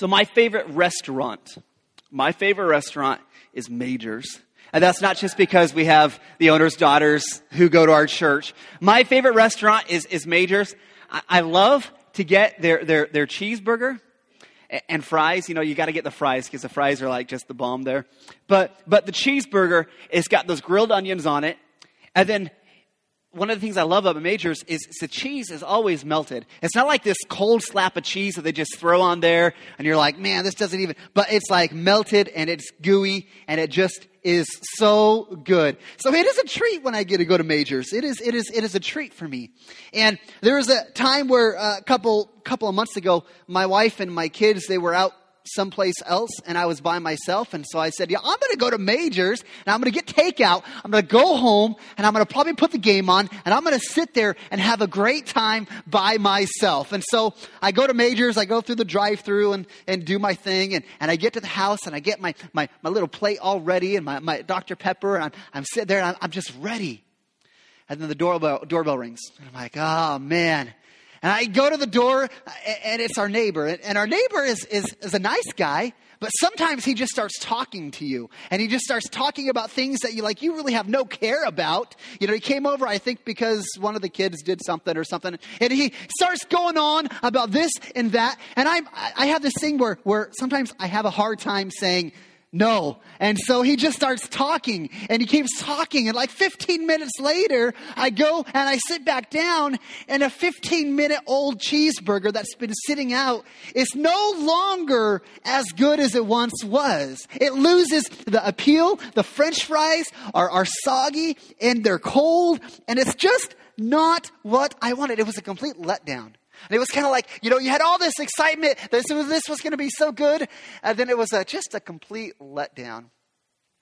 So, my favorite restaurant, my favorite restaurant is Majors. And that's not just because we have the owner's daughters who go to our church. My favorite restaurant is, is Majors. I, I love to get their, their, their cheeseburger and fries. You know, you got to get the fries because the fries are like just the bomb there. But, but the cheeseburger, it's got those grilled onions on it. And then one of the things I love about Majors is, the cheese is always melted. It's not like this cold slap of cheese that they just throw on there and you're like, man, this doesn't even, but it's like melted and it's gooey and it just is so good. So it is a treat when I get to go to Majors. It is, it is, it is a treat for me. And there was a time where uh, a couple, couple of months ago, my wife and my kids, they were out someplace else and I was by myself. And so I said, yeah, I'm going to go to Majors and I'm going to get takeout. I'm going to go home and I'm going to probably put the game on and I'm going to sit there and have a great time by myself. And so I go to Majors, I go through the drive through and, and do my thing. And, and I get to the house and I get my, my, my little plate all ready and my, my Dr. Pepper and I'm, I'm sitting there and I'm, I'm just ready. And then the doorbell, doorbell rings. And I'm like, oh man. And I go to the door, uh, and it's our neighbor. And our neighbor is, is, is a nice guy, but sometimes he just starts talking to you. And he just starts talking about things that you like, you really have no care about. You know, he came over, I think, because one of the kids did something or something. And he starts going on about this and that. And I'm, I have this thing where, where sometimes I have a hard time saying, no. And so he just starts talking and he keeps talking. And like 15 minutes later, I go and I sit back down and a 15 minute old cheeseburger that's been sitting out is no longer as good as it once was. It loses the appeal. The french fries are, are soggy and they're cold and it's just not what I wanted. It was a complete letdown. And it was kind of like, you know, you had all this excitement. This was, this was going to be so good. And then it was a, just a complete letdown.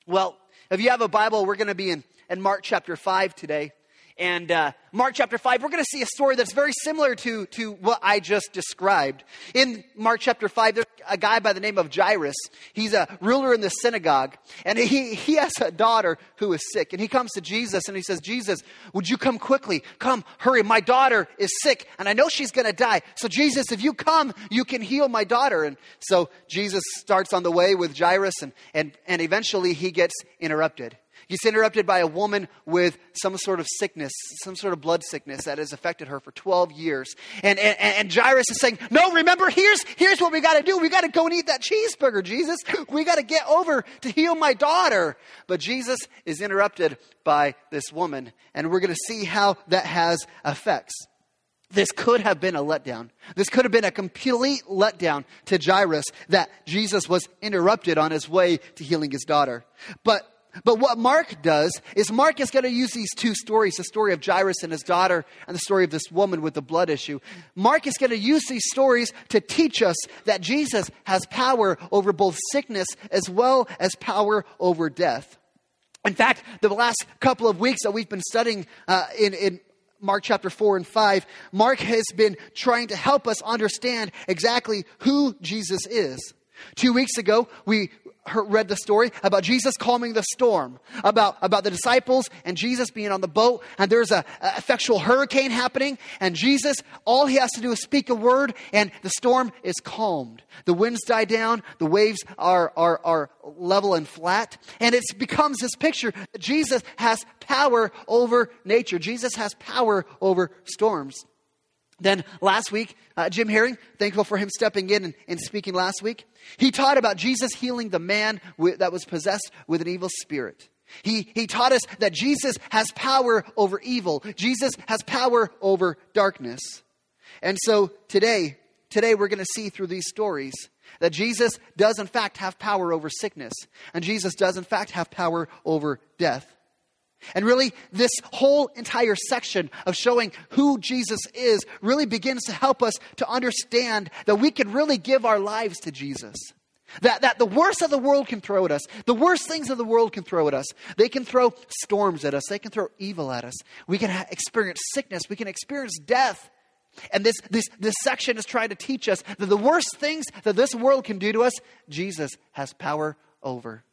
Well, if you have a Bible, we're going to be in, in Mark chapter 5 today. And uh, Mark chapter 5, we're going to see a story that's very similar to, to what I just described. In Mark chapter 5, there's a guy by the name of Jairus. He's a ruler in the synagogue. And he, he has a daughter who is sick. And he comes to Jesus and he says, Jesus, would you come quickly? Come, hurry. My daughter is sick and I know she's going to die. So, Jesus, if you come, you can heal my daughter. And so Jesus starts on the way with Jairus and, and, and eventually he gets interrupted. He's interrupted by a woman with some sort of sickness, some sort of blood sickness that has affected her for 12 years. And, and, and Jairus is saying, No, remember, here's, here's what we got to do. We got to go and eat that cheeseburger, Jesus. We got to get over to heal my daughter. But Jesus is interrupted by this woman, and we're going to see how that has effects. This could have been a letdown. This could have been a complete letdown to Jairus that Jesus was interrupted on his way to healing his daughter. But but what Mark does is Mark is going to use these two stories the story of Jairus and his daughter, and the story of this woman with the blood issue. Mark is going to use these stories to teach us that Jesus has power over both sickness as well as power over death. In fact, the last couple of weeks that we've been studying uh, in, in Mark chapter 4 and 5, Mark has been trying to help us understand exactly who Jesus is. Two weeks ago, we read the story about Jesus calming the storm, about, about the disciples and Jesus being on the boat, and there's a, effectual hurricane happening, and Jesus, all he has to do is speak a word, and the storm is calmed. The winds die down, the waves are, are, are level and flat, and it becomes this picture that Jesus has power over nature. Jesus has power over storms. Then last week, uh, Jim Herring, thankful for him stepping in and, and, speaking last week, he taught about Jesus healing the man that was possessed with an evil spirit. He, he taught us that Jesus has power over evil. Jesus has power over darkness. And so today, today we're going to see through these stories that Jesus does in fact have power over sickness. And Jesus does in fact have power over death. And really, this whole entire section of showing who Jesus is really begins to help us to understand that we can really give our lives to Jesus. That, that the worst of the world can throw at us, the worst things of the world can throw at us. They can throw storms at us, they can throw evil at us. We can ha- experience sickness, we can experience death. And this, this, this section is trying to teach us that the worst things that this world can do to us, Jesus has power over.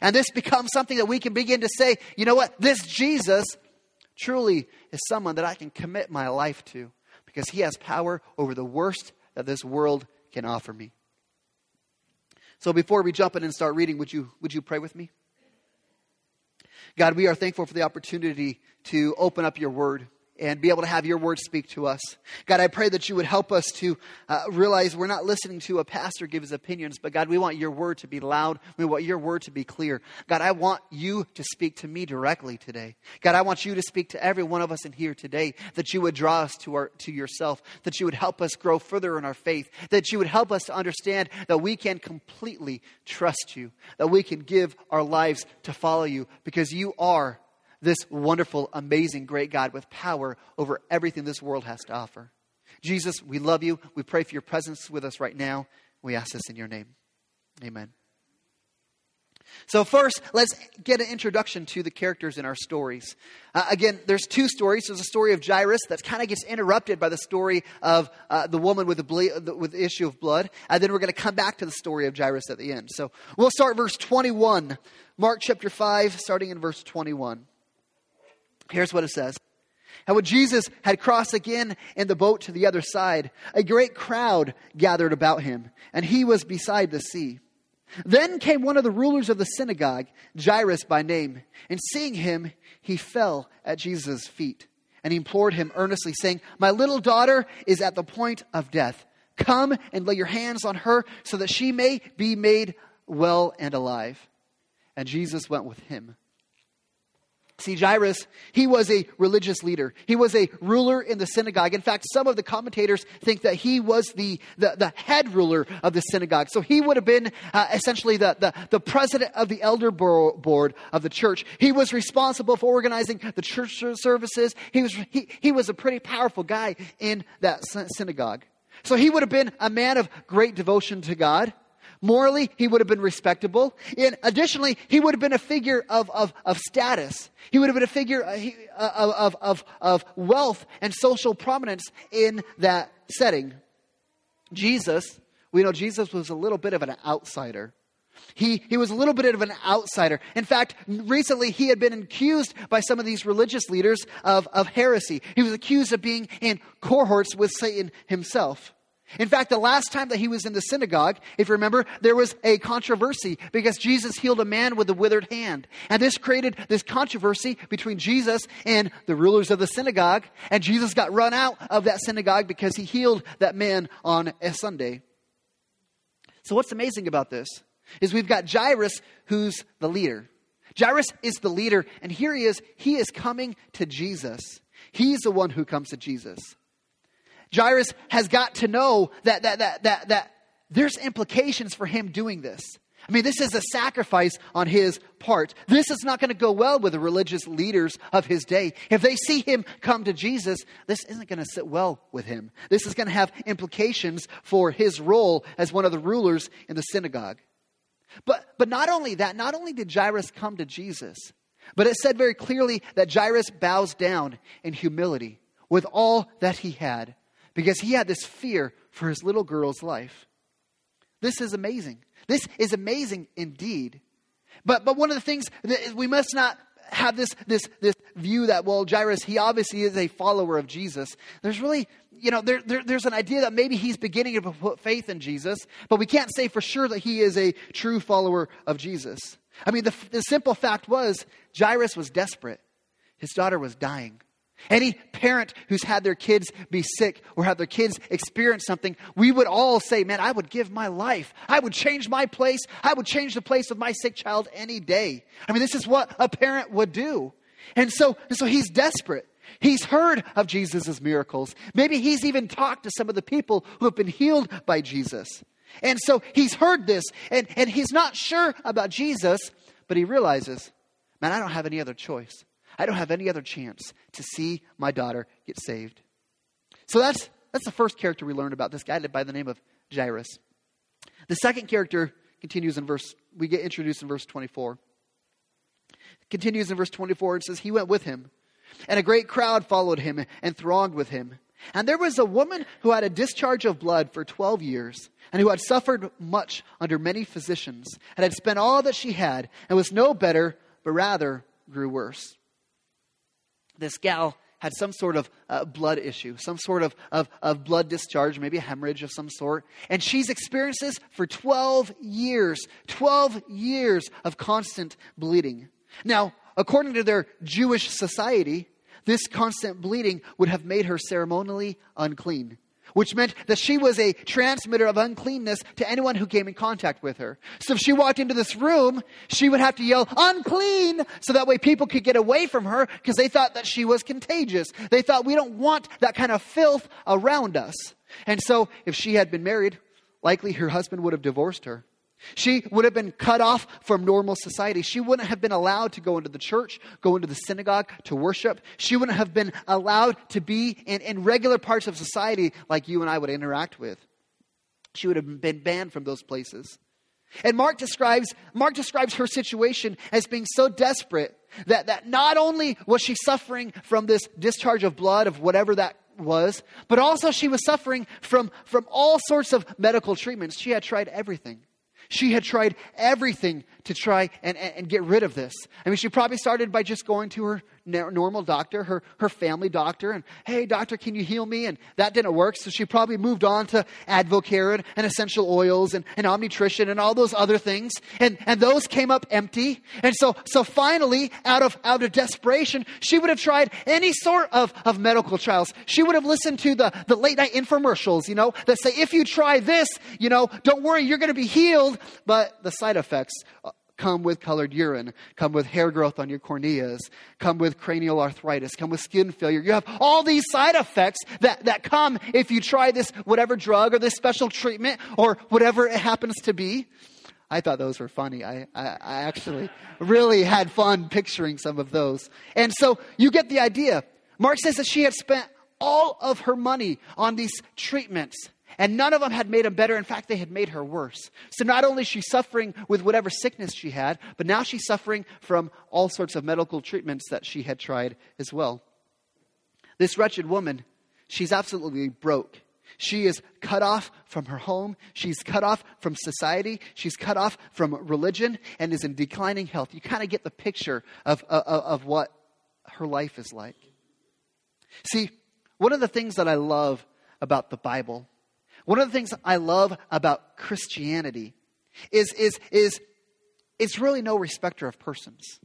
And this becomes something that we can begin to say, you know what, this Jesus truly is someone that I can commit my life to because he has power over the worst that this world can offer me. So before we jump in and start reading, would you, would you pray with me? God, we are thankful for the opportunity to open up your word and be able to have your word speak to us. God, I pray that you would help us to uh, realize we're not listening to a pastor give his opinions, but God, we want your word to be loud. We want your word to be clear. God, I want you to speak to me directly today. God, I want you to speak to every one of us in here today, that you would draw us to, our, to yourself, that you would help us grow further in our faith, that you would help us to understand that we can completely trust you, that we can give our lives to follow you because you are this wonderful, amazing, great God with power over everything this world has to offer. Jesus, we love you. We pray for your presence with us right now. We ask this in your name. Amen. So, first, let's get an introduction to the characters in our stories. Uh, again, there's two stories. There's a story of Jairus that kind of gets interrupted by the story of uh, the woman with the, ble- with the issue of blood. And then we're going to come back to the story of Jairus at the end. So, we'll start verse 21. Mark chapter 5, starting in verse 21. Here's what it says. And when Jesus had crossed again in the boat to the other side, a great crowd gathered about him, and he was beside the sea. Then came one of the rulers of the synagogue, Jairus by name, and seeing him, he fell at Jesus' feet. And he implored him earnestly, saying, My little daughter is at the point of death. Come and lay your hands on her so that she may be made well and alive. And Jesus went with him. See, Jairus, he was a religious leader. He was a ruler in the synagogue. In fact, some of the commentators think that he was the, the, the head ruler of the synagogue. So he would have been uh, essentially the, the, the president of the elder board of the church. He was responsible for organizing the church services. He was, he, he was a pretty powerful guy in that synagogue. So he would have been a man of great devotion to God. Morally, he would have been respectable. And additionally, he would have been a figure of, of, of status. He would have been a figure uh, uh, of, of, of wealth and social prominence in that setting. Jesus, we know Jesus was a little bit of an outsider. He, he was a little bit of an outsider. In fact, recently he had been accused by some of these religious leaders of, of heresy. He was accused of being in cohorts with Satan himself. In fact, the last time that he was in the synagogue, if you remember, there was a controversy because Jesus healed a man with a withered hand. And this created this controversy between Jesus and the rulers of the synagogue. And Jesus got run out of that synagogue because he healed that man on a Sunday. So, what's amazing about this is we've got Jairus, who's the leader. Jairus is the leader, and here he is. He is coming to Jesus. He's the one who comes to Jesus. Jairus has got to know that, that, that, that, that there's implications for him doing this. I mean, this is a sacrifice on his part. This is not going to go well with the religious leaders of his day. If they see him come to Jesus, this isn't going to sit well with him. This is going to have implications for his role as one of the rulers in the synagogue. But, but not only that, not only did Jairus come to Jesus, but it said very clearly that Jairus bows down in humility with all that he had because he had this fear for his little girl's life. This is amazing. This is amazing indeed. But, but one of the things that we must not have this, this, this view that, well, Jairus, he obviously is a follower of Jesus. There's really, you know, there, there, there's an idea that maybe he's beginning to put faith in Jesus, but we can't say for sure that he is a true follower of Jesus. I mean, the, the simple fact was Jairus was desperate. His daughter was dying. Any parent who's had their kids be sick or have their kids experience something, we would all say, Man, I would give my life. I would change my place. I would change the place of my sick child any day. I mean, this is what a parent would do. And so, and so he's desperate. He's heard of Jesus' miracles. Maybe he's even talked to some of the people who have been healed by Jesus. And so he's heard this and, and he's not sure about Jesus, but he realizes, man, I don't have any other choice. I don't have any other chance to see my daughter get saved. So that's, that's the first character we learned about this guy by the name of Jairus. The second character continues in verse, we get introduced in verse 24. Continues in verse 24, and says, He went with him, and a great crowd followed him and thronged with him. And there was a woman who had a discharge of blood for 12 years, and who had suffered much under many physicians, and had spent all that she had, and was no better, but rather grew worse this gal had some sort of uh, blood issue, some sort of, of, of blood discharge, maybe a hemorrhage of some sort. And she's experienced this for 12 years 12 years of constant bleeding. Now, according to their Jewish society, this constant bleeding would have made her ceremonially unclean which meant that she was a transmitter of uncleanness to anyone who came in contact with her. So if she walked into this room, she would have to yell, unclean, so that way people could get away from her because they thought that she was contagious. They thought we don't want that kind of filth around us. And so if she had been married, likely her husband would have divorced her. She would have been cut off from normal society. She wouldn't have been allowed to go into the church, go into the synagogue to worship. She wouldn't have been allowed to be in, in regular parts of society like you and I would interact with. She would have been banned from those places. And Mark describes, Mark describes her situation as being so desperate that, that not only was she suffering from this discharge of blood, of whatever that was, but also she was suffering from, from all sorts of medical treatments. She had tried everything. She had tried everything to try and, and, and, get rid of this. I mean, she probably started by just going to her normal doctor, her, her family doctor, and, hey, doctor, can you heal me? And that didn't work. So she probably moved on to Advocare and, and essential oils and, and Omnitrition and all those other things. And, and those came up empty. And so, so finally, out of, out of desperation, she would have tried any sort of, of medical trials. She would have listened to the, the late night infomercials, you know, that say, if you try this, you know, don't worry, you're going to be healed. But the side effects uh, come with colored urine, come with hair growth on your corneas, come with cranial arthritis, come with skin failure. You have all these side effects that, that come if you try this whatever drug or this special treatment or whatever it happens to be. I thought those were funny. I, I, I actually really had fun picturing some of those. And so you get the idea. Mark says that she had spent all of her money on these treatments and none of them had made him better. In fact, they had made her worse. So not only is she suffering with whatever sickness she had, but now she's suffering from all sorts of medical treatments that she had tried as well. This wretched woman, she's absolutely broke. She is cut off from her home. She's cut off from society. She's cut off from religion and is in declining health. You kind of get the picture of, of, of what her life is like. See, one of the things that I love about the Bible one of the things I love about Christianity is, is, is it's really no respecter of persons.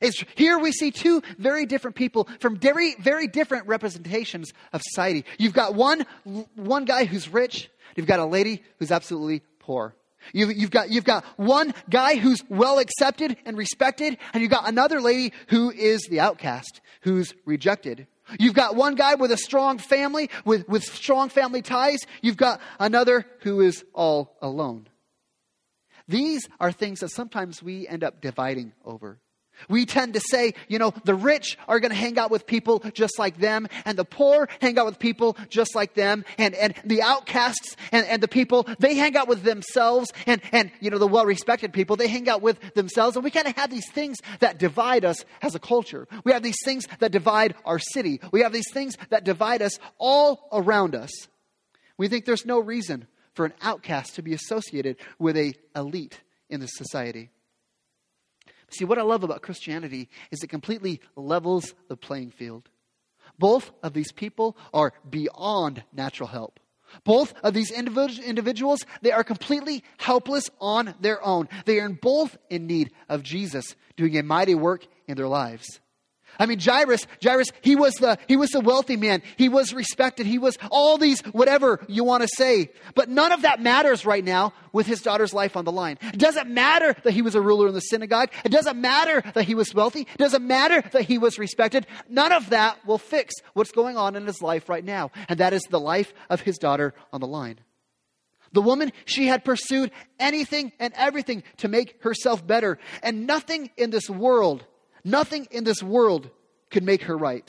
It's, here we see two very different people from very, very different representations of society. You've got one, one guy who's rich, you've got a lady who's absolutely poor. You've, you've, got, you've got one guy who's well accepted and respected, and you've got another lady who is the outcast, who's rejected. You've got one guy with a strong family, with, with strong family ties. You've got another who is all alone. These are things that sometimes we end up dividing over. We tend to say, you know, the rich are going to hang out with people just like them, and the poor hang out with people just like them, and, and the outcasts and, and the people, they hang out with themselves, and, and, you know, the well respected people, they hang out with themselves, and we kind of have these things that divide us as a culture. We have these things that divide our city. We have these things that divide us all around us. We think there's no reason for an outcast to be associated with a elite in the society. See, what I love about Christianity is it completely levels the playing field. Both of these people are beyond natural help. Both of these individuals, they are completely helpless on their own. They are both in need of Jesus doing a mighty work in their lives. I mean, Jairus, Jairus, he was the, he was the wealthy man. He was respected. He was all these, whatever you want to say. But none of that matters right now with his daughter's life on the line. It doesn't matter that he was a ruler in the synagogue. It doesn't matter that he was wealthy. It doesn't matter that he was respected. None of that will fix what's going on in his life right now. And that is the life of his daughter on the line. The woman, she had pursued anything and everything to make herself better. And nothing in this world Nothing in this world could make her right.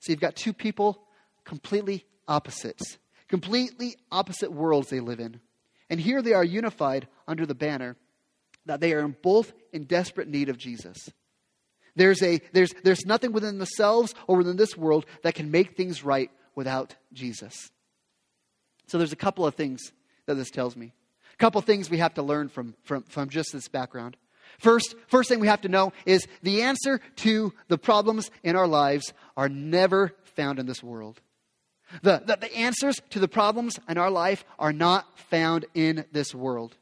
So you've got two people, completely opposites, completely opposite worlds they live in. And here they are unified under the banner that they are both in desperate need of Jesus. There's, a, there's, there's nothing within themselves or within this world that can make things right without Jesus. So there's a couple of things that this tells me. A couple of things we have to learn from, from, from just this background. First, first thing we have to know is the answer to the problems in our lives are never found in this world. The, the, the, answers to the problems in our life are not found in this world.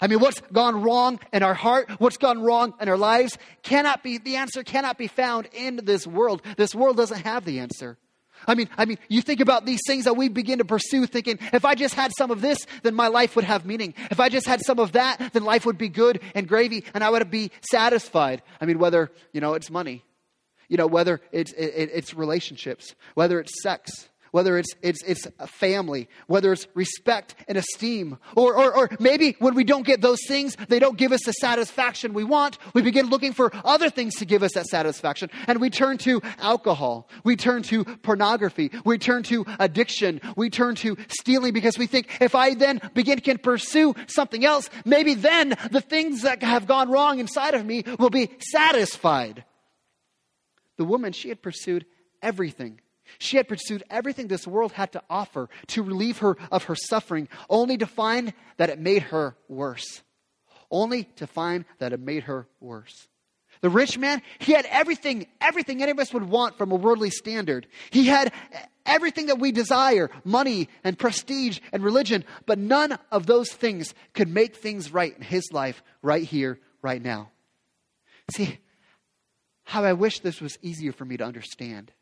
I mean, what's gone wrong in our heart, what's gone wrong in our lives, cannot be, the answer cannot be found in this world. This world doesn't have the answer. I mean, I mean, you think about these things that we begin to pursue thinking, if I just had some of this, then my life would have meaning. If I just had some of that, then life would be good and gravy and I would be satisfied. I mean, whether, you know, it's money, you know, whether it's, it, it's relationships, whether it's sex, whether it's, it's, it's a family, whether it's respect and esteem, or, or, or maybe when we don't get those things, they don't give us the satisfaction we want, we begin looking for other things to give us that satisfaction. And we turn to alcohol, we turn to pornography, we turn to addiction, we turn to stealing because we think if I then begin to pursue something else, maybe then the things that have gone wrong inside of me will be satisfied. The woman, she had pursued everything she had pursued everything this world had to offer to relieve her of her suffering, only to find that it made her worse. Only to find that it made her worse. The rich man, he had everything, everything any of us would want from a worldly standard. He had everything that we desire money and prestige and religion, but none of those things could make things right in his life right here, right now. See, how I wish this was easier for me to understand.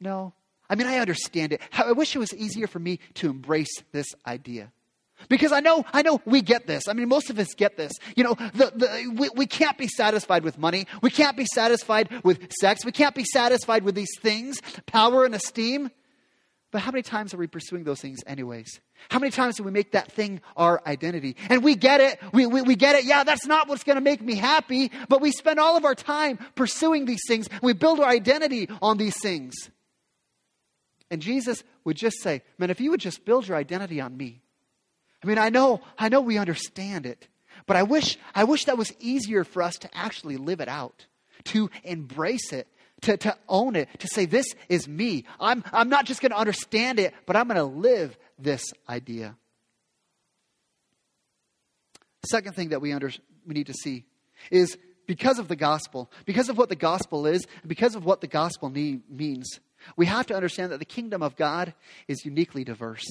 No. I mean, I understand it. I wish it was easier for me to embrace this idea. Because I know, I know we get this. I mean, most of us get this. You know, the, the, we, we can't be satisfied with money. We can't be satisfied with sex. We can't be satisfied with these things, power and esteem. But how many times are we pursuing those things, anyways? How many times do we make that thing our identity? And we get it. We, we, we get it. Yeah, that's not what's going to make me happy. But we spend all of our time pursuing these things. We build our identity on these things. And Jesus would just say, Man, if you would just build your identity on me. I mean, I know, I know we understand it, but I wish, I wish that was easier for us to actually live it out, to embrace it, to, to own it, to say, This is me. I'm, I'm not just going to understand it, but I'm going to live this idea. Second thing that we, under, we need to see is because of the gospel, because of what the gospel is, because of what the gospel need, means, we have to understand that the kingdom of God is uniquely diverse.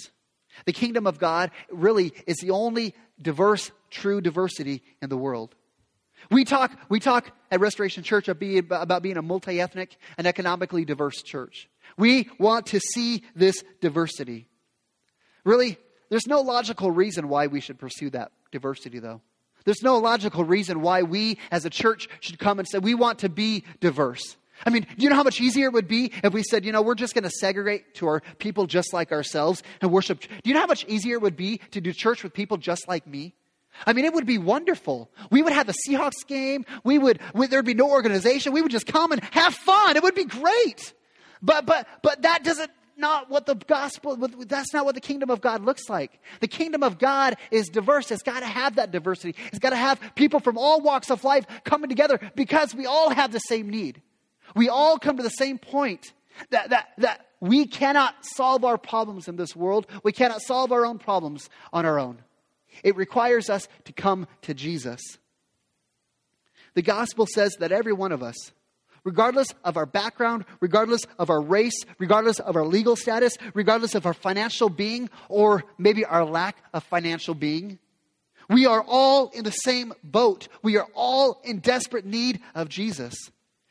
The kingdom of God really is the only diverse, true diversity in the world. We talk, we talk at Restoration Church about being a multi ethnic and economically diverse church. We want to see this diversity. Really, there's no logical reason why we should pursue that diversity, though. There's no logical reason why we as a church should come and say we want to be diverse. I mean, do you know how much easier it would be if we said, you know, we're just going to segregate to our people just like ourselves and worship? Do you know how much easier it would be to do church with people just like me? I mean, it would be wonderful. We would have a Seahawks game. We would, we, there'd be no organization. We would just come and have fun. It would be great. But, but, but that doesn't, not what the gospel, that's not what the kingdom of God looks like. The kingdom of God is diverse. It's got to have that diversity. It's got to have people from all walks of life coming together because we all have the same need. We all come to the same point that, that, that we cannot solve our problems in this world. We cannot solve our own problems on our own. It requires us to come to Jesus. The gospel says that every one of us, regardless of our background, regardless of our race, regardless of our legal status, regardless of our financial being, or maybe our lack of financial being, we are all in the same boat. We are all in desperate need of Jesus.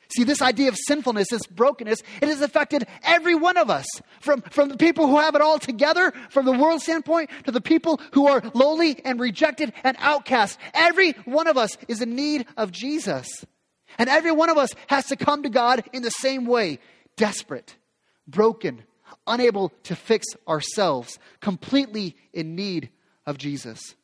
See, this idea of sinfulness, this brokenness, it has affected every one of us. From, from the people who have it all together, from the world standpoint, to the people who are lowly and rejected and outcast. Every one of us is in need of Jesus. And every one of us has to come to God in the same way desperate, broken, unable to fix ourselves, completely in need of Jesus.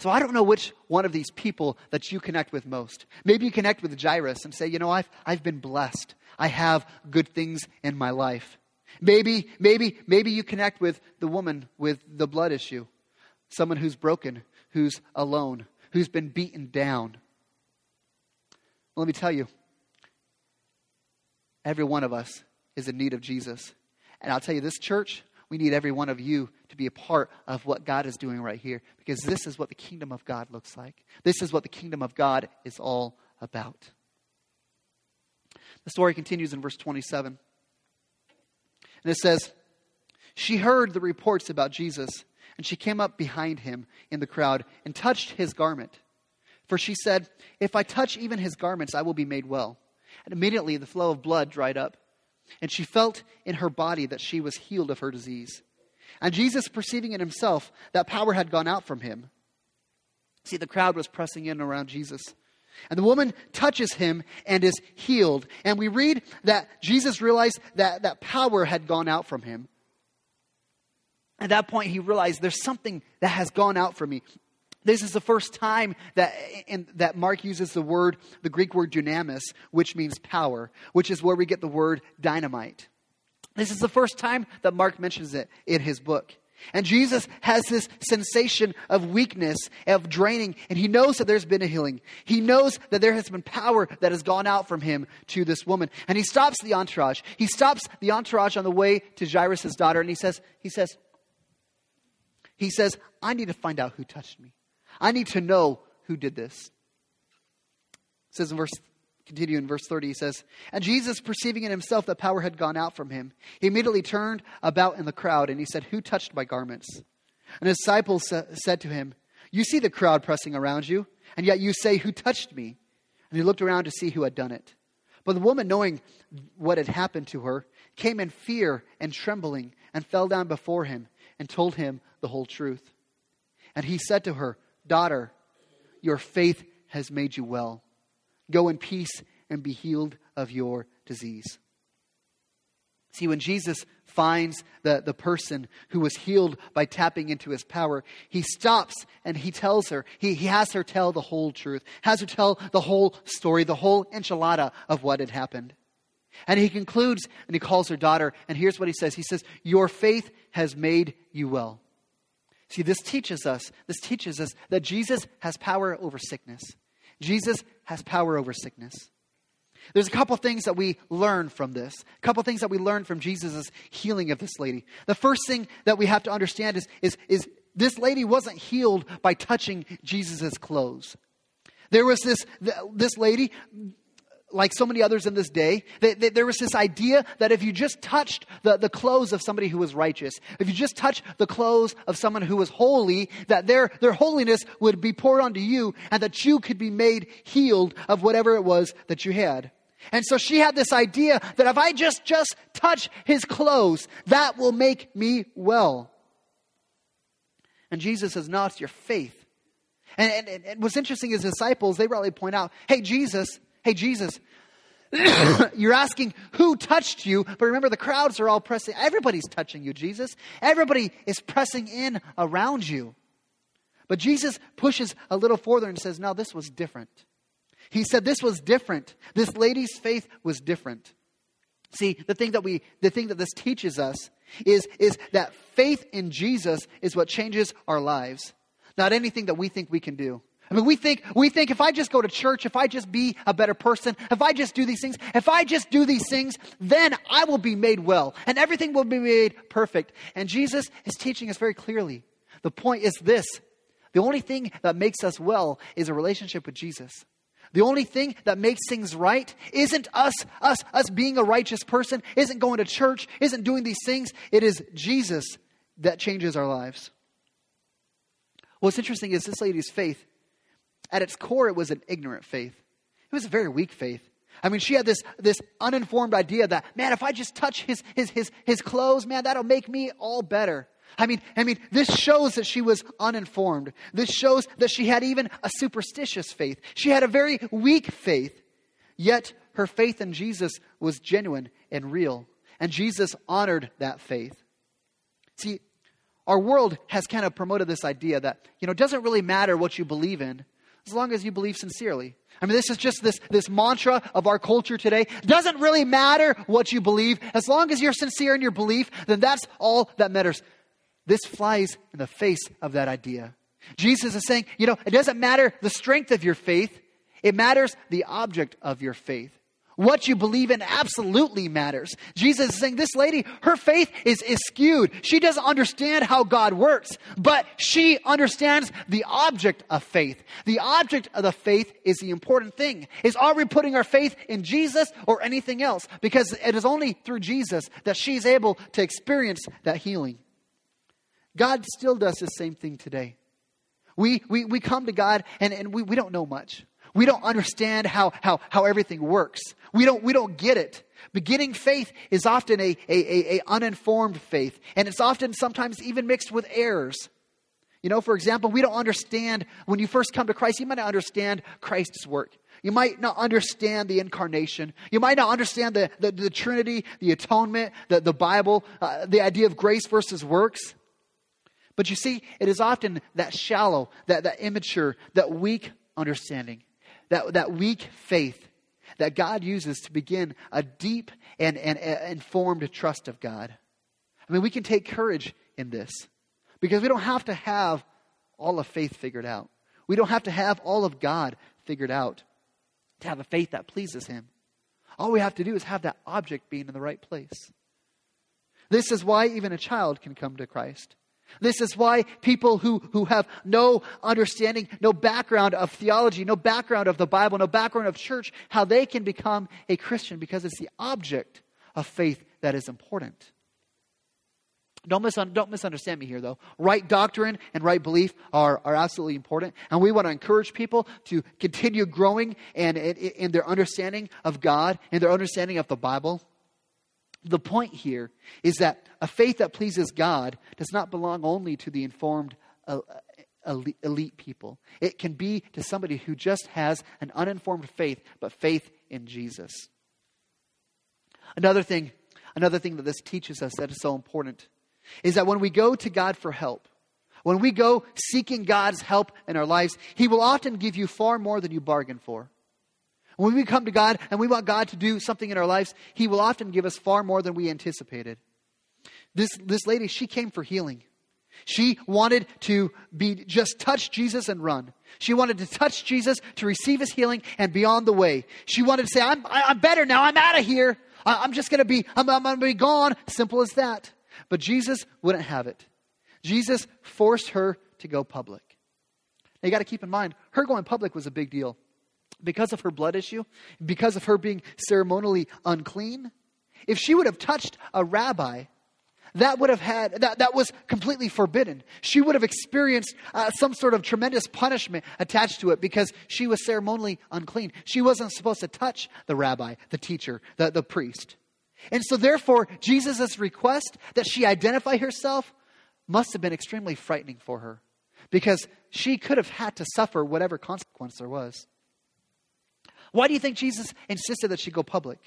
So I don't know which one of these people that you connect with most. Maybe you connect with Jairus and say, you know, I've, I've been blessed. I have good things in my life. Maybe, maybe, maybe you connect with the woman with the blood issue. Someone who's broken, who's alone, who's been beaten down. Well, let me tell you, every one of us is in need of Jesus. And I'll tell you, this church, we need every one of you to be a part of what God is doing right here because this is what the kingdom of God looks like. This is what the kingdom of God is all about. The story continues in verse 27. And it says, She heard the reports about Jesus, and she came up behind him in the crowd and touched his garment. For she said, If I touch even his garments, I will be made well. And immediately the flow of blood dried up, and she felt in her body that she was healed of her disease. And Jesus, perceiving in himself that power had gone out from him, see, the crowd was pressing in around Jesus. And the woman touches him and is healed. And we read that Jesus realized that that power had gone out from him. At that point, he realized there's something that has gone out from me. This is the first time that, in, that Mark uses the word, the Greek word dunamis, which means power, which is where we get the word dynamite. This is the first time that Mark mentions it in his book. And Jesus has this sensation of weakness, of draining, and he knows that there's been a healing. He knows that there has been power that has gone out from him to this woman. And he stops the entourage. He stops the entourage on the way to Jairus' daughter, and he says, he says, he says, I need to find out who touched me. I need to know who did this. It says in verse continue in verse 30 he says and jesus perceiving in himself that power had gone out from him he immediately turned about in the crowd and he said who touched my garments and his disciples sa- said to him you see the crowd pressing around you and yet you say who touched me and he looked around to see who had done it. But the woman knowing what had happened to her came in fear and trembling and fell down before him and told him the whole truth. And he said to her Daughter, your faith has made you well. Go in peace and be healed of your disease. See, when Jesus finds the, the person who was healed by tapping into his power, he stops and he tells her, he, he has her tell the whole truth, has her tell the whole story, the whole enchilada of what had happened. And he concludes and he calls her daughter, and here's what he says He says, Your faith has made you well. See, this teaches us, this teaches us that Jesus has power over sickness. Jesus has power over sickness. There's a couple things that we learn from this. A couple things that we learn from Jesus' healing of this lady. The first thing that we have to understand is, is, is this lady wasn't healed by touching Jesus' clothes. There was this, this lady, like so many others in this day, they, they, there was this idea that if you just touched the, the clothes of somebody who was righteous, if you just touched the clothes of someone who was holy, that their, their holiness would be poured onto you and that you could be made healed of whatever it was that you had. And so she had this idea that if I just, just touch his clothes, that will make me well. And Jesus says, no, it's your faith. And, and, and what's interesting is disciples, they really point out, hey, Jesus, Hey, Jesus, you're asking who touched you, but remember the crowds are all pressing. Everybody's touching you, Jesus. Everybody is pressing in around you. But Jesus pushes a little further and says, No, this was different. He said this was different. This lady's faith was different. See, the thing that we the thing that this teaches us is, is that faith in Jesus is what changes our lives, not anything that we think we can do. I mean, we think, we think if I just go to church, if I just be a better person, if I just do these things, if I just do these things, then I will be made well and everything will be made perfect. And Jesus is teaching us very clearly. The point is this the only thing that makes us well is a relationship with Jesus. The only thing that makes things right isn't us, us, us being a righteous person, isn't going to church, isn't doing these things. It is Jesus that changes our lives. What's interesting is this lady's faith at its core, it was an ignorant faith. It was a very weak faith. I mean, she had this, this uninformed idea that, man, if I just touch his, his, his, his clothes, man, that'll make me all better. I mean, I mean, this shows that she was uninformed. This shows that she had even a superstitious faith. She had a very weak faith. Yet her faith in Jesus was genuine and real. And Jesus honored that faith. See, our world has kind of promoted this idea that, you know, it doesn't really matter what you believe in as long as you believe sincerely. I mean, this is just this, this mantra of our culture today. Doesn't really matter what you believe. As long as you're sincere in your belief, then that's all that matters. This flies in the face of that idea. Jesus is saying, you know, it doesn't matter the strength of your faith, it matters the object of your faith. What you believe in absolutely matters. Jesus is saying this lady, her faith is, skewed. She doesn't understand how God works, but she understands the object of faith. The object of the faith is the important thing. Is are we putting our faith in Jesus or anything else? Because it is only through Jesus that she's able to experience that healing. God still does the same thing today. We, we, we come to God and, and we, we don't know much. We don't understand how, how, how everything works. We don't, we don't get it. Beginning faith is often a, a, a, uninformed faith, and it's often sometimes even mixed with errors. You know, for example, we don't understand, when you first come to Christ, you might not understand Christ's work. You might not understand the incarnation. You might not understand the, the, the Trinity, the atonement, the, the Bible, uh, the idea of grace versus works. But you see, it is often that shallow, that, that immature, that weak understanding that, that weak faith that God uses to begin a deep and, and, and informed trust of God. I mean, we can take courage in this because we don't have to have all of faith figured out. We don't have to have all of God figured out to have a faith that pleases Him. All we have to do is have that object being in the right place. This is why even a child can come to Christ. This is why people who, who have no understanding, no background of theology, no background of the Bible, no background of church, how they can become a Christian because it's the object of faith that is important. Don't, misun- don't misunderstand me here, though. Right doctrine and right belief are, are absolutely important. And we want to encourage people to continue growing and, in their understanding of God and their understanding of the Bible. The point here is that a faith that pleases God does not belong only to the informed uh, elite people. It can be to somebody who just has an uninformed faith, but faith in Jesus. Another thing, another thing that this teaches us that is so important is that when we go to God for help, when we go seeking God's help in our lives, He will often give you far more than you bargain for. When we come to God and we want God to do something in our lives, He will often give us far more than we anticipated. This, this lady, she came for healing. She wanted to be just touch Jesus and run. She wanted to touch Jesus to receive his healing and be on the way. She wanted to say, I'm, I'm better now. I'm out of here. I'm just going to be, I'm, I'm going to be gone. Simple as that. But Jesus wouldn't have it. Jesus forced her to go public. Now you got to keep in mind, her going public was a big deal because of her blood issue, because of her being ceremonially unclean, if she would have touched a rabbi, that would have had that, that was completely forbidden. She would have experienced uh, some sort of tremendous punishment attached to it because she was ceremonially unclean. She wasn't supposed to touch the rabbi the teacher the, the priest. And so therefore jesus' request that she identify herself must have been extremely frightening for her because she could have had to suffer whatever consequence there was why do you think Jesus insisted that she go public?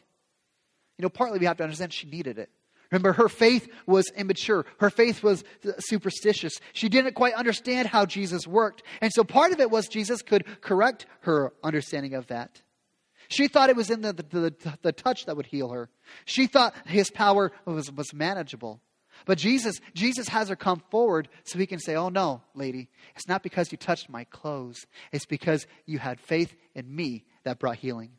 You know, partly we have to understand she needed it. Remember, her faith was immature. Her faith was superstitious. She didn't quite understand how Jesus worked. And so part of it was Jesus could correct her understanding of that. She thought it was in the, the, the, the touch that would heal her. She thought his power was, was manageable. But Jesus, Jesus has her come forward so he can say, Oh no, lady, it's not because you touched my clothes. It's because you had faith in me that brought healing.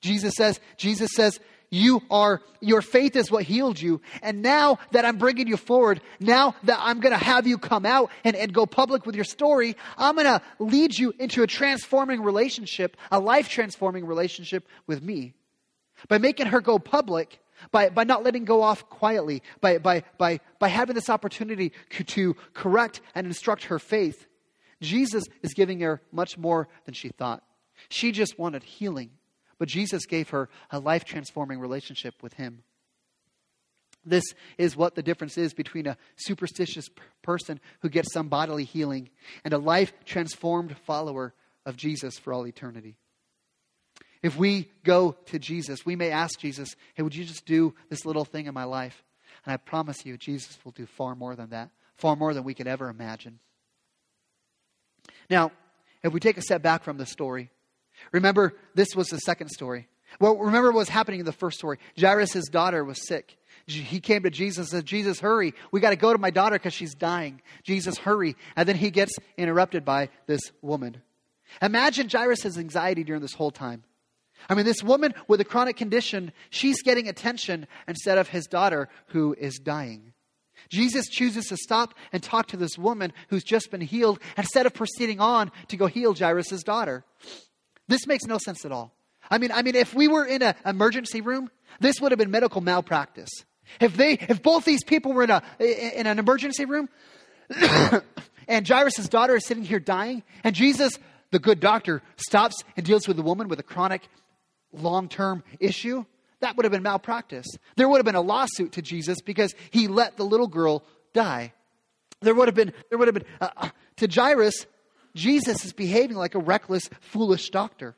Jesus says, Jesus says, you are, your faith is what healed you. And now that I'm bringing you forward, now that I'm going to have you come out and, and go public with your story, I'm going to lead you into a transforming relationship, a life transforming relationship with me. By making her go public, by, by not letting go off quietly, by, by, by, by having this opportunity to correct and instruct her faith, Jesus is giving her much more than she thought. She just wanted healing, but Jesus gave her a life transforming relationship with Him. This is what the difference is between a superstitious person who gets some bodily healing and a life transformed follower of Jesus for all eternity. If we go to Jesus, we may ask Jesus, Hey, would you just do this little thing in my life? And I promise you, Jesus will do far more than that, far more than we could ever imagine. Now, if we take a step back from the story, Remember, this was the second story. Well, remember what was happening in the first story. Jairus' daughter was sick. He came to Jesus and said, Jesus, hurry. We got to go to my daughter because she's dying. Jesus, hurry. And then he gets interrupted by this woman. Imagine Jairus' anxiety during this whole time. I mean, this woman with a chronic condition, she's getting attention instead of his daughter who is dying. Jesus chooses to stop and talk to this woman who's just been healed instead of proceeding on to go heal Jairus' daughter. This makes no sense at all. I mean, I mean, if we were in an emergency room, this would have been medical malpractice. If they, if both these people were in a in an emergency room, and Jairus' daughter is sitting here dying, and Jesus, the good doctor, stops and deals with the woman with a chronic, long-term issue, that would have been malpractice. There would have been a lawsuit to Jesus because he let the little girl die. There would have been, there would have been, uh, uh, to Jairus, Jesus is behaving like a reckless, foolish doctor.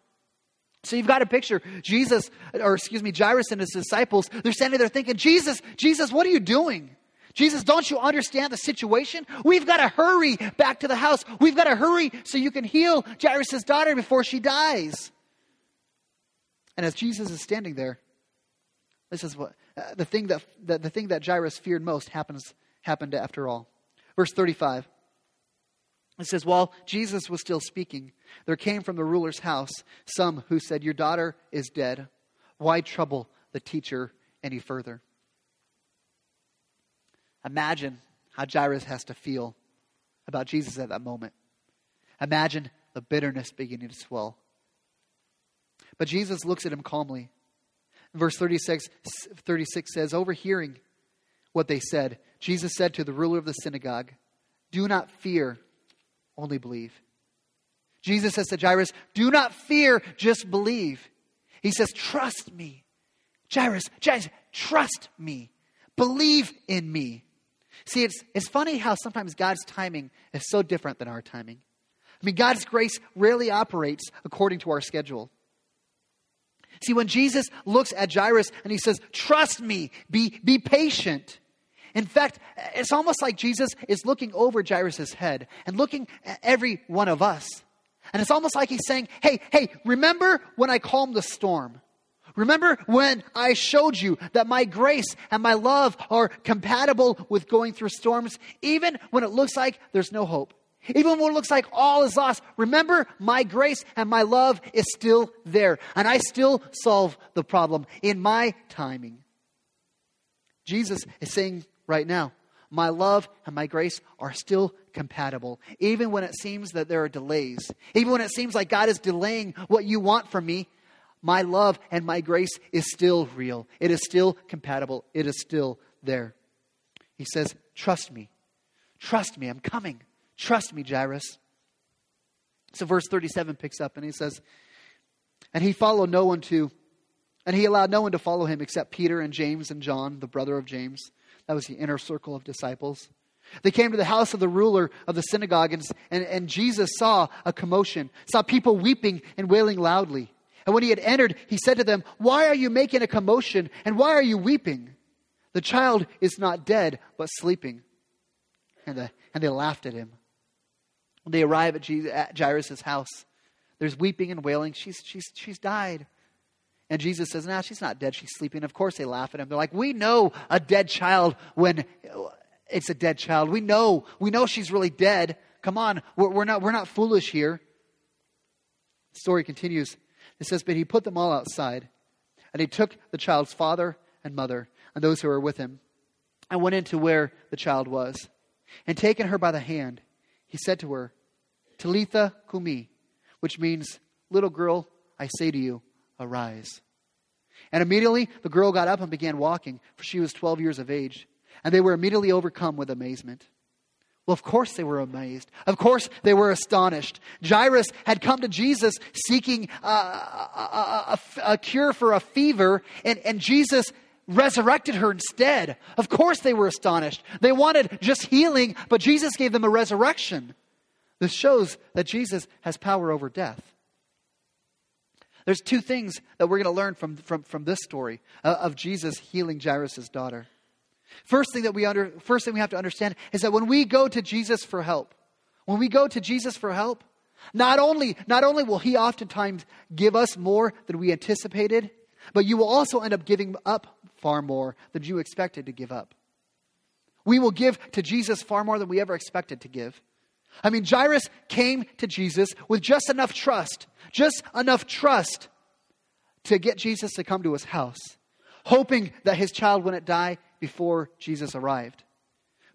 So you've got a picture. Jesus, or excuse me, Jairus and his disciples, they're standing there thinking, Jesus, Jesus, what are you doing? Jesus, don't you understand the situation? We've got to hurry back to the house. We've got to hurry so you can heal Jairus' daughter before she dies. And as Jesus is standing there, this is what uh, the thing that the, the thing that Jairus feared most happens happened after all. Verse 35. It says, While Jesus was still speaking, there came from the ruler's house some who said, Your daughter is dead. Why trouble the teacher any further? Imagine how Jairus has to feel about Jesus at that moment. Imagine the bitterness beginning to swell. But Jesus looks at him calmly Verse 36, 36 says, Overhearing what they said, Jesus said to the ruler of the synagogue, Do not fear, only believe. Jesus says to Jairus, Do not fear, just believe. He says, Trust me. Jairus, Jairus, trust me. Believe in me. See, it's, it's funny how sometimes God's timing is so different than our timing. I mean, God's grace rarely operates according to our schedule. See, when Jesus looks at Jairus and he says, Trust me, be, be patient. In fact, it's almost like Jesus is looking over Jairus' head and looking at every one of us. And it's almost like he's saying, Hey, hey, remember when I calmed the storm? Remember when I showed you that my grace and my love are compatible with going through storms, even when it looks like there's no hope? Even when it looks like all is lost, remember my grace and my love is still there. And I still solve the problem in my timing. Jesus is saying right now, my love and my grace are still compatible. Even when it seems that there are delays, even when it seems like God is delaying what you want from me, my love and my grace is still real. It is still compatible. It is still there. He says, Trust me. Trust me. I'm coming. Trust me, Jairus. So verse 37 picks up and he says, And he followed no one to, and he allowed no one to follow him except Peter and James and John, the brother of James. That was the inner circle of disciples. They came to the house of the ruler of the synagogue, and, and, and Jesus saw a commotion, saw people weeping and wailing loudly. And when he had entered, he said to them, Why are you making a commotion, and why are you weeping? The child is not dead, but sleeping. And, the, and they laughed at him. When they arrive at, Jesus, at Jairus' house, there's weeping and wailing. She's, she's, she's died. And Jesus says, No, she's not dead. She's sleeping. Of course, they laugh at him. They're like, We know a dead child when it's a dead child. We know. We know she's really dead. Come on. We're, we're, not, we're not foolish here. The story continues. It says, But he put them all outside. And he took the child's father and mother and those who were with him and went into where the child was. And taking her by the hand, he said to her, Talitha Kumi, which means, Little girl, I say to you, arise. And immediately the girl got up and began walking, for she was 12 years of age. And they were immediately overcome with amazement. Well, of course they were amazed. Of course they were astonished. Jairus had come to Jesus seeking uh, a, a, a, a cure for a fever, and, and Jesus resurrected her instead. Of course they were astonished. They wanted just healing, but Jesus gave them a resurrection. This shows that Jesus has power over death. There's two things that we're going to learn from, from, from this story uh, of Jesus healing Jairus' daughter. First thing that we under, first thing we have to understand is that when we go to Jesus for help, when we go to Jesus for help, not only, not only will he oftentimes give us more than we anticipated, but you will also end up giving up far more than you expected to give up. We will give to Jesus far more than we ever expected to give. I mean, Jairus came to Jesus with just enough trust, just enough trust to get Jesus to come to his house, hoping that his child wouldn't die before Jesus arrived.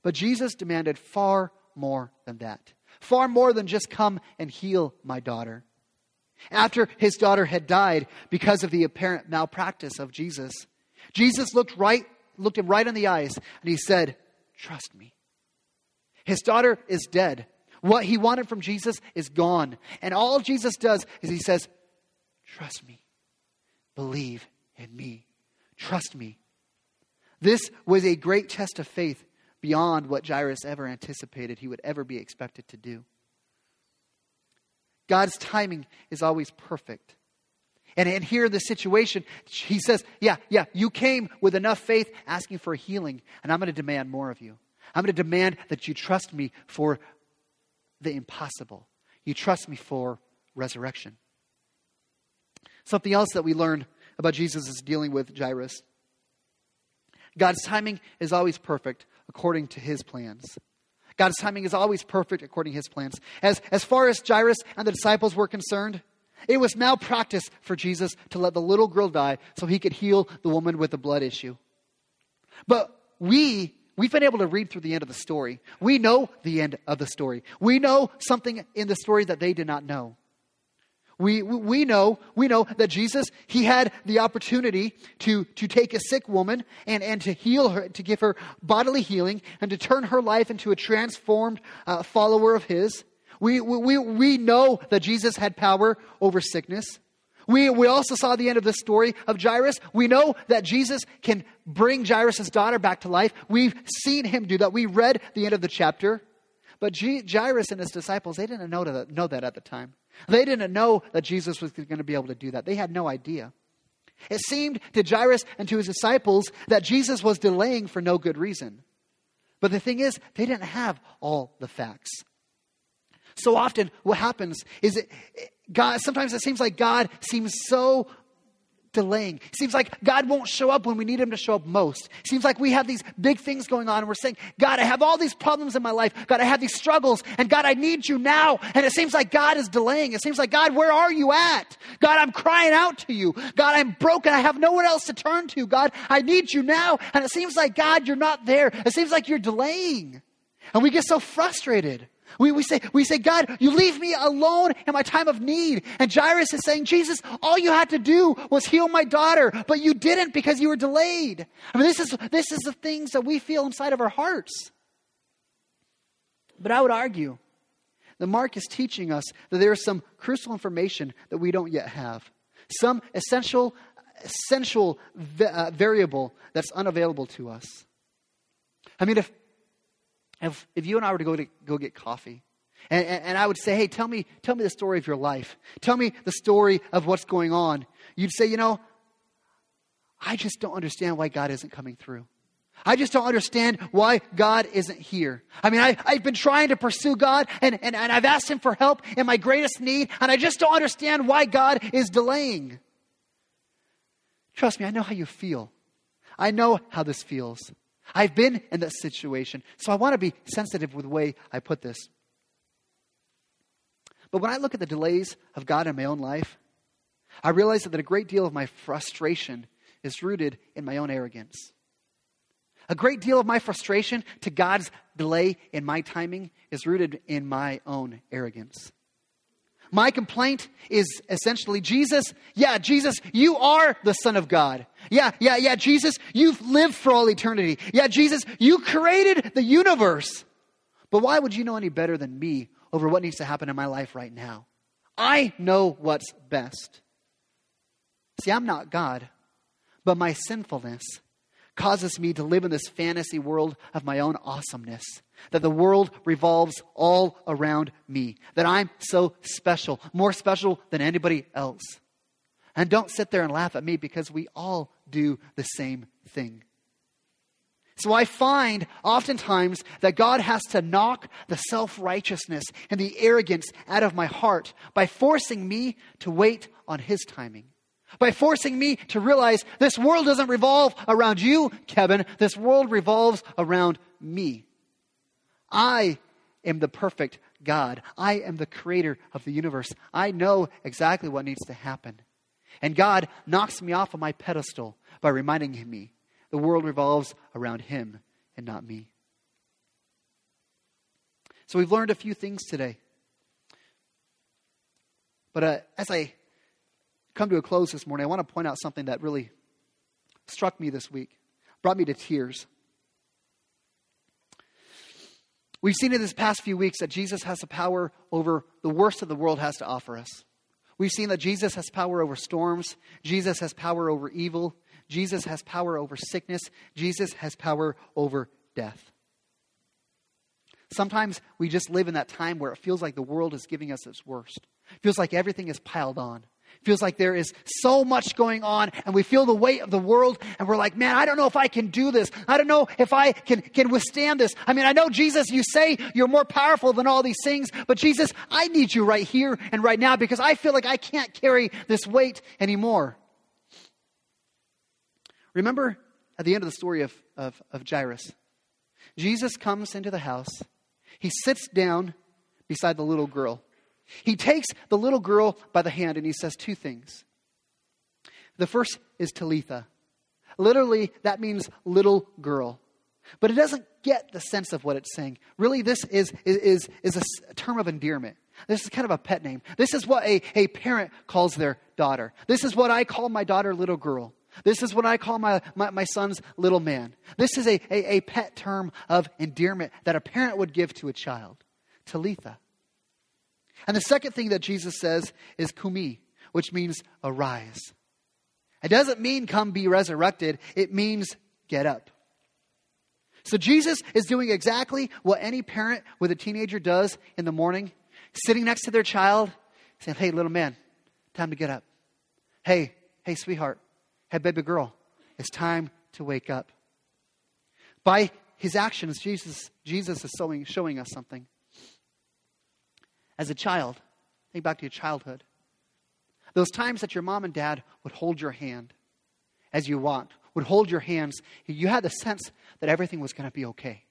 But Jesus demanded far more than that. Far more than just come and heal my daughter. After his daughter had died because of the apparent malpractice of Jesus, Jesus looked right looked him right in the eyes and he said, "Trust me." His daughter is dead. What he wanted from Jesus is gone. And all Jesus does is he says, "Trust me. Believe in me. Trust me." This was a great test of faith beyond what Jairus ever anticipated he would ever be expected to do. God's timing is always perfect. And, and here in this situation, he says, Yeah, yeah, you came with enough faith asking for healing, and I'm going to demand more of you. I'm going to demand that you trust me for the impossible. You trust me for resurrection. Something else that we learn about Jesus is dealing with Jairus. God's timing is always perfect according to his plans. God's timing is always perfect according to his plans. As, as far as Jairus and the disciples were concerned, it was malpractice for Jesus to let the little girl die so he could heal the woman with the blood issue. But we, we've been able to read through the end of the story. We know the end of the story. We know something in the story that they did not know. We, we know we know that Jesus he had the opportunity to, to take a sick woman and, and to heal her to give her bodily healing and to turn her life into a transformed uh, follower of his. We, we, we know that Jesus had power over sickness. We, we also saw the end of the story of Jairus. We know that Jesus can bring Jairus' daughter back to life. We've seen him do that. We read the end of the chapter. But Jairus and his disciples, they didn't know that, know that at the time. They didn't know that Jesus was going to be able to do that. They had no idea. It seemed to Jairus and to his disciples that Jesus was delaying for no good reason. But the thing is, they didn't have all the facts. So often, what happens is it, God, sometimes it seems like God seems so delaying. Seems like God won't show up when we need Him to show up most. Seems like we have these big things going on and we're saying, God, I have all these problems in my life. God, I have these struggles. And God, I need you now. And it seems like God is delaying. It seems like, God, where are you at? God, I'm crying out to you. God, I'm broken. I have no one else to turn to. God, I need you now. And it seems like, God, you're not there. It seems like you're delaying. And we get so frustrated. We, we, say, we say, God, you leave me alone in my time of need. And Jairus is saying, Jesus, all you had to do was heal my daughter, but you didn't because you were delayed. I mean, this is, this is the things that we feel inside of our hearts. But I would argue that Mark is teaching us that there is some crucial information that we don't yet have, some essential, essential uh, variable that's unavailable to us. I mean, if if, if you and I were to go to go get coffee, and, and, and, I would say, hey, tell me, tell me the story of your life. Tell me the story of what's going on. You'd say, you know, I just don't understand why God isn't coming through. I just don't understand why God isn't here. I mean, I, I've been trying to pursue God and, and, and I've asked Him for help in my greatest need, and I just don't understand why God is delaying. Trust me, I know how you feel. I know how this feels. I've been in that situation, so I want to be sensitive with the way I put this. But when I look at the delays of God in my own life, I realize that a great deal of my frustration is rooted in my own arrogance. A great deal of my frustration to God's delay in my timing is rooted in my own arrogance. My complaint is essentially Jesus, yeah, Jesus, you are the Son of God. Yeah, yeah, yeah, Jesus, you've lived for all eternity. Yeah, Jesus, you created the universe. But why would you know any better than me over what needs to happen in my life right now? I know what's best. See, I'm not God, but my sinfulness causes me to live in this fantasy world of my own awesomeness. That the world revolves all around me. That I'm so special, more special than anybody else. And don't sit there and laugh at me because we all do the same thing. So I find oftentimes that God has to knock the self righteousness and the arrogance out of my heart by forcing me to wait on His timing by forcing me to realize this world doesn't revolve around you, Kevin. This world revolves around me. I am the perfect God. I am the creator of the universe. I know exactly what needs to happen. And God knocks me off of my pedestal by reminding me the world revolves around Him and not me. So we've learned a few things today. But uh, as I come to a close this morning, I want to point out something that really struck me this week, brought me to tears. We've seen in this past few weeks that Jesus has the power over the worst that the world has to offer us. We've seen that Jesus has power over storms, Jesus has power over evil, Jesus has power over sickness, Jesus has power over death. Sometimes we just live in that time where it feels like the world is giving us its worst. It feels like everything is piled on. Feels like there is so much going on and we feel the weight of the world and we're like, man, I don't know if I can do this. I don't know if I can, can withstand this. I mean, I know Jesus, you say you're more powerful than all these things, but Jesus, I need you right here and right now because I feel like I can't carry this weight anymore. Remember at the end of the story of, of, of Jairus, Jesus comes into the house he sits down beside the little girl. He takes the little girl by the hand and he says two things. The first is Talitha. Literally, that means little girl. But it doesn't get the sense of what it's saying. Really, this is, is, is a term of endearment. This is kind of a pet name. This is what a, a parent calls their daughter. This is what I call my daughter, little girl. This is what I call my, my, my, son's little man. This is a, a, a pet term of endearment that a parent would give to a child. Talitha. And the second thing that Jesus says is kumi, which means arise. It doesn't mean come be resurrected, it means get up. So Jesus is doing exactly what any parent with a teenager does in the morning, sitting next to their child, saying, Hey, little man, time to get up. Hey, hey, sweetheart, Hey, baby girl, it's time to wake up. By his actions, Jesus, Jesus is showing, showing us something. As a child, think back to your childhood. Those times that your mom and dad would hold your hand as you walked, would hold your hands, you had the sense that everything was going to be okay.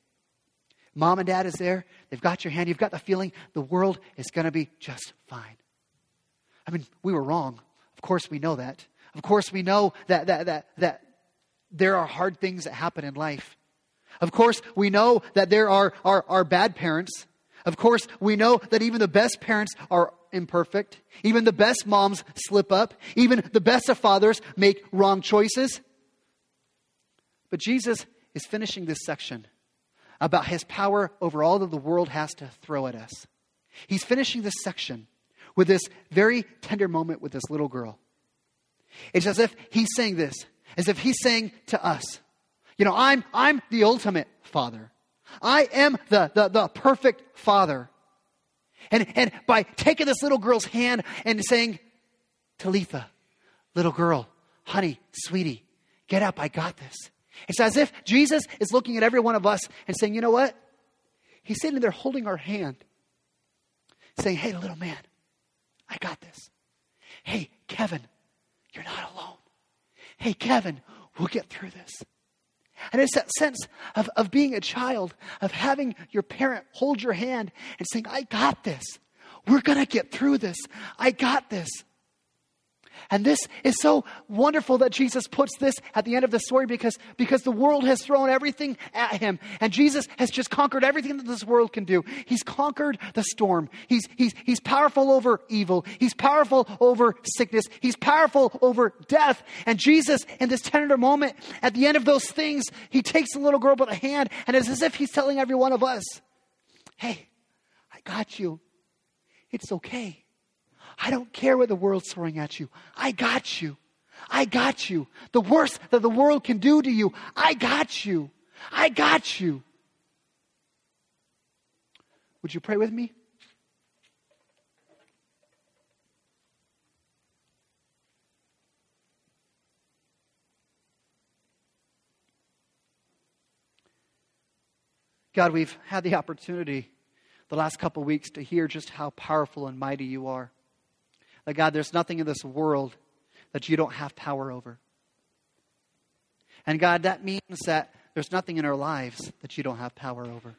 Mom and dad is there, they've got your hand, you've got the feeling the world is going to be just fine. I mean, we were wrong. Of course, we know that. Of course, we know that, that, that, that there are hard things that happen in life. Of course, we know that there are, are, are bad parents. Of course, we know that even the best parents are imperfect. Even the best moms slip up. Even the best of fathers make wrong choices. But Jesus is finishing this section about his power over all that the world has to throw at us. He's finishing this section with this very tender moment with this little girl. It's as if he's saying this, as if he's saying to us, you know, I'm, I'm the ultimate father. I am the, the, the perfect father. And, and by taking this little girl's hand and saying, Talitha, little girl, honey, sweetie, get up, I got this. It's as if Jesus is looking at every one of us and saying, you know what? He's sitting there holding our hand, saying, hey, little man, I got this. Hey, Kevin, you're not alone. Hey, Kevin, we'll get through this. And it's that sense of, of being a child, of having your parent hold your hand and saying, I got this. We're going to get through this. I got this. And this is so wonderful that Jesus puts this at the end of the story because, because the world has thrown everything at him. And Jesus has just conquered everything that this world can do. He's conquered the storm. He's, he's, he's powerful over evil. He's powerful over sickness. He's powerful over death. And Jesus, in this tender moment, at the end of those things, he takes the little girl by the hand and it's as if he's telling every one of us, Hey, I got you. It's okay. I don't care what the world's throwing at you. I got you. I got you. The worst that the world can do to you, I got you. I got you. Would you pray with me? God, we've had the opportunity the last couple weeks to hear just how powerful and mighty you are. That God, there's nothing in this world that you don't have power over. And God, that means that there's nothing in our lives that you don't have power over.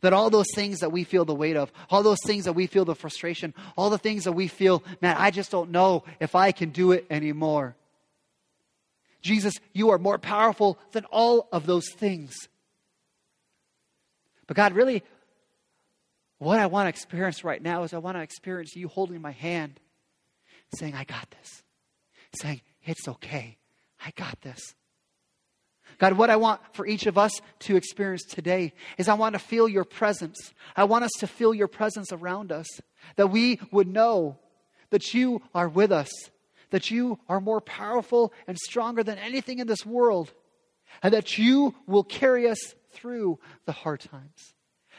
That all those things that we feel the weight of, all those things that we feel the frustration, all the things that we feel, man, I just don't know if I can do it anymore. Jesus, you are more powerful than all of those things. But God, really, what I want to experience right now is I want to experience you holding my hand, saying, I got this. Saying, it's okay. I got this. God, what I want for each of us to experience today is I want to feel your presence. I want us to feel your presence around us, that we would know that you are with us, that you are more powerful and stronger than anything in this world, and that you will carry us through the hard times.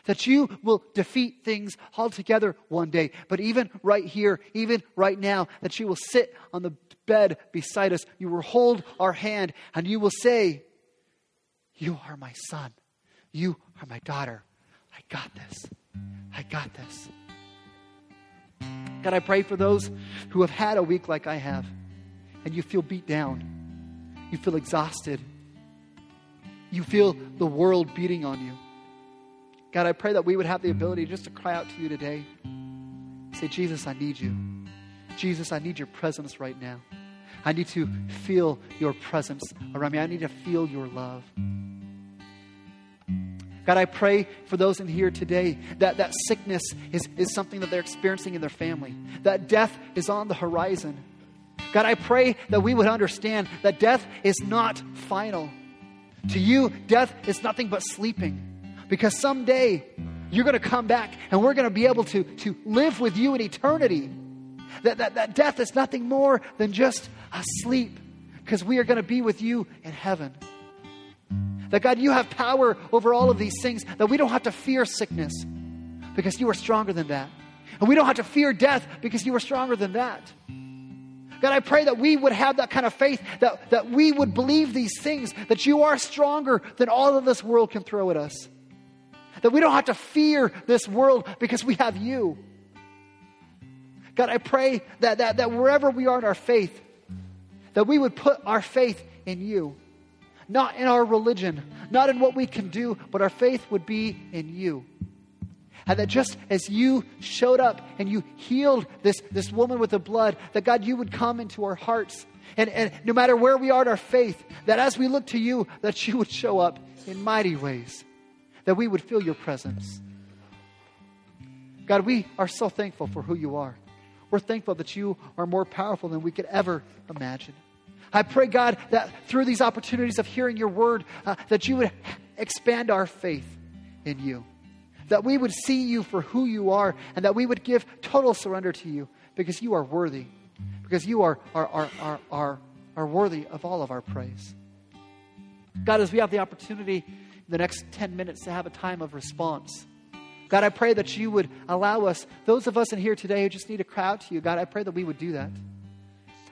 That you will defeat things altogether one day. But even right here, even right now, that you will sit on the bed beside us. You will hold our hand and you will say, You are my son. You are my daughter. I got this. I got this. God, I pray for those who have had a week like I have and you feel beat down. You feel exhausted. You feel the world beating on you. God, I pray that we would have the ability just to cry out to you today. Say, Jesus, I need you. Jesus, I need your presence right now. I need to feel your presence around me. I need to feel your love. God, I pray for those in here today that that sickness is, is something that they're experiencing in their family, that death is on the horizon. God, I pray that we would understand that death is not final. To you, death is nothing but sleeping. Because someday you're going to come back and we're going to be able to, to live with you in eternity. That, that, that death is nothing more than just a sleep because we are going to be with you in heaven. That God, you have power over all of these things, that we don't have to fear sickness because you are stronger than that. And we don't have to fear death because you are stronger than that. God, I pray that we would have that kind of faith, that, that we would believe these things, that you are stronger than all of this world can throw at us. That we don't have to fear this world because we have you. God, I pray that, that, that wherever we are in our faith, that we would put our faith in you, not in our religion, not in what we can do, but our faith would be in you. And that just as you showed up and you healed this, this woman with the blood, that God, you would come into our hearts. And, and no matter where we are in our faith, that as we look to you, that you would show up in mighty ways that we would feel your presence. God, we are so thankful for who you are. We're thankful that you are more powerful than we could ever imagine. I pray, God, that through these opportunities of hearing your word, uh, that you would expand our faith in you. That we would see you for who you are, and that we would give total surrender to you because you are worthy, because you are, are, are, are, are, are worthy of all of our praise. God, as we have the opportunity the next 10 minutes to have a time of response. God, I pray that you would allow us, those of us in here today who just need to cry out to you, God, I pray that we would do that.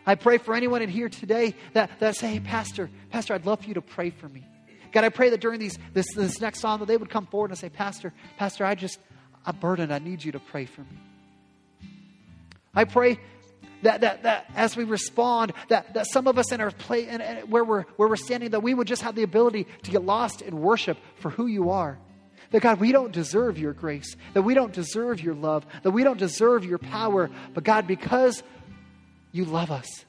I pray for anyone in here today that, that say, hey, Pastor, Pastor, I'd love for you to pray for me. God, I pray that during these, this, this next song that they would come forward and say, Pastor, Pastor, I just, I'm burdened. I need you to pray for me. I pray that, that, that as we respond, that, that some of us in our place, and where, we're, where we're standing, that we would just have the ability to get lost in worship for who you are. That God, we don't deserve your grace, that we don't deserve your love, that we don't deserve your power, but God, because you love us,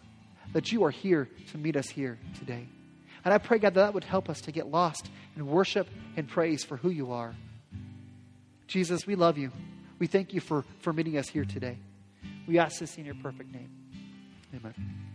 that you are here to meet us here today. And I pray, God, that that would help us to get lost in worship and praise for who you are. Jesus, we love you. We thank you for, for meeting us here today. We ask this in your perfect name. Amen.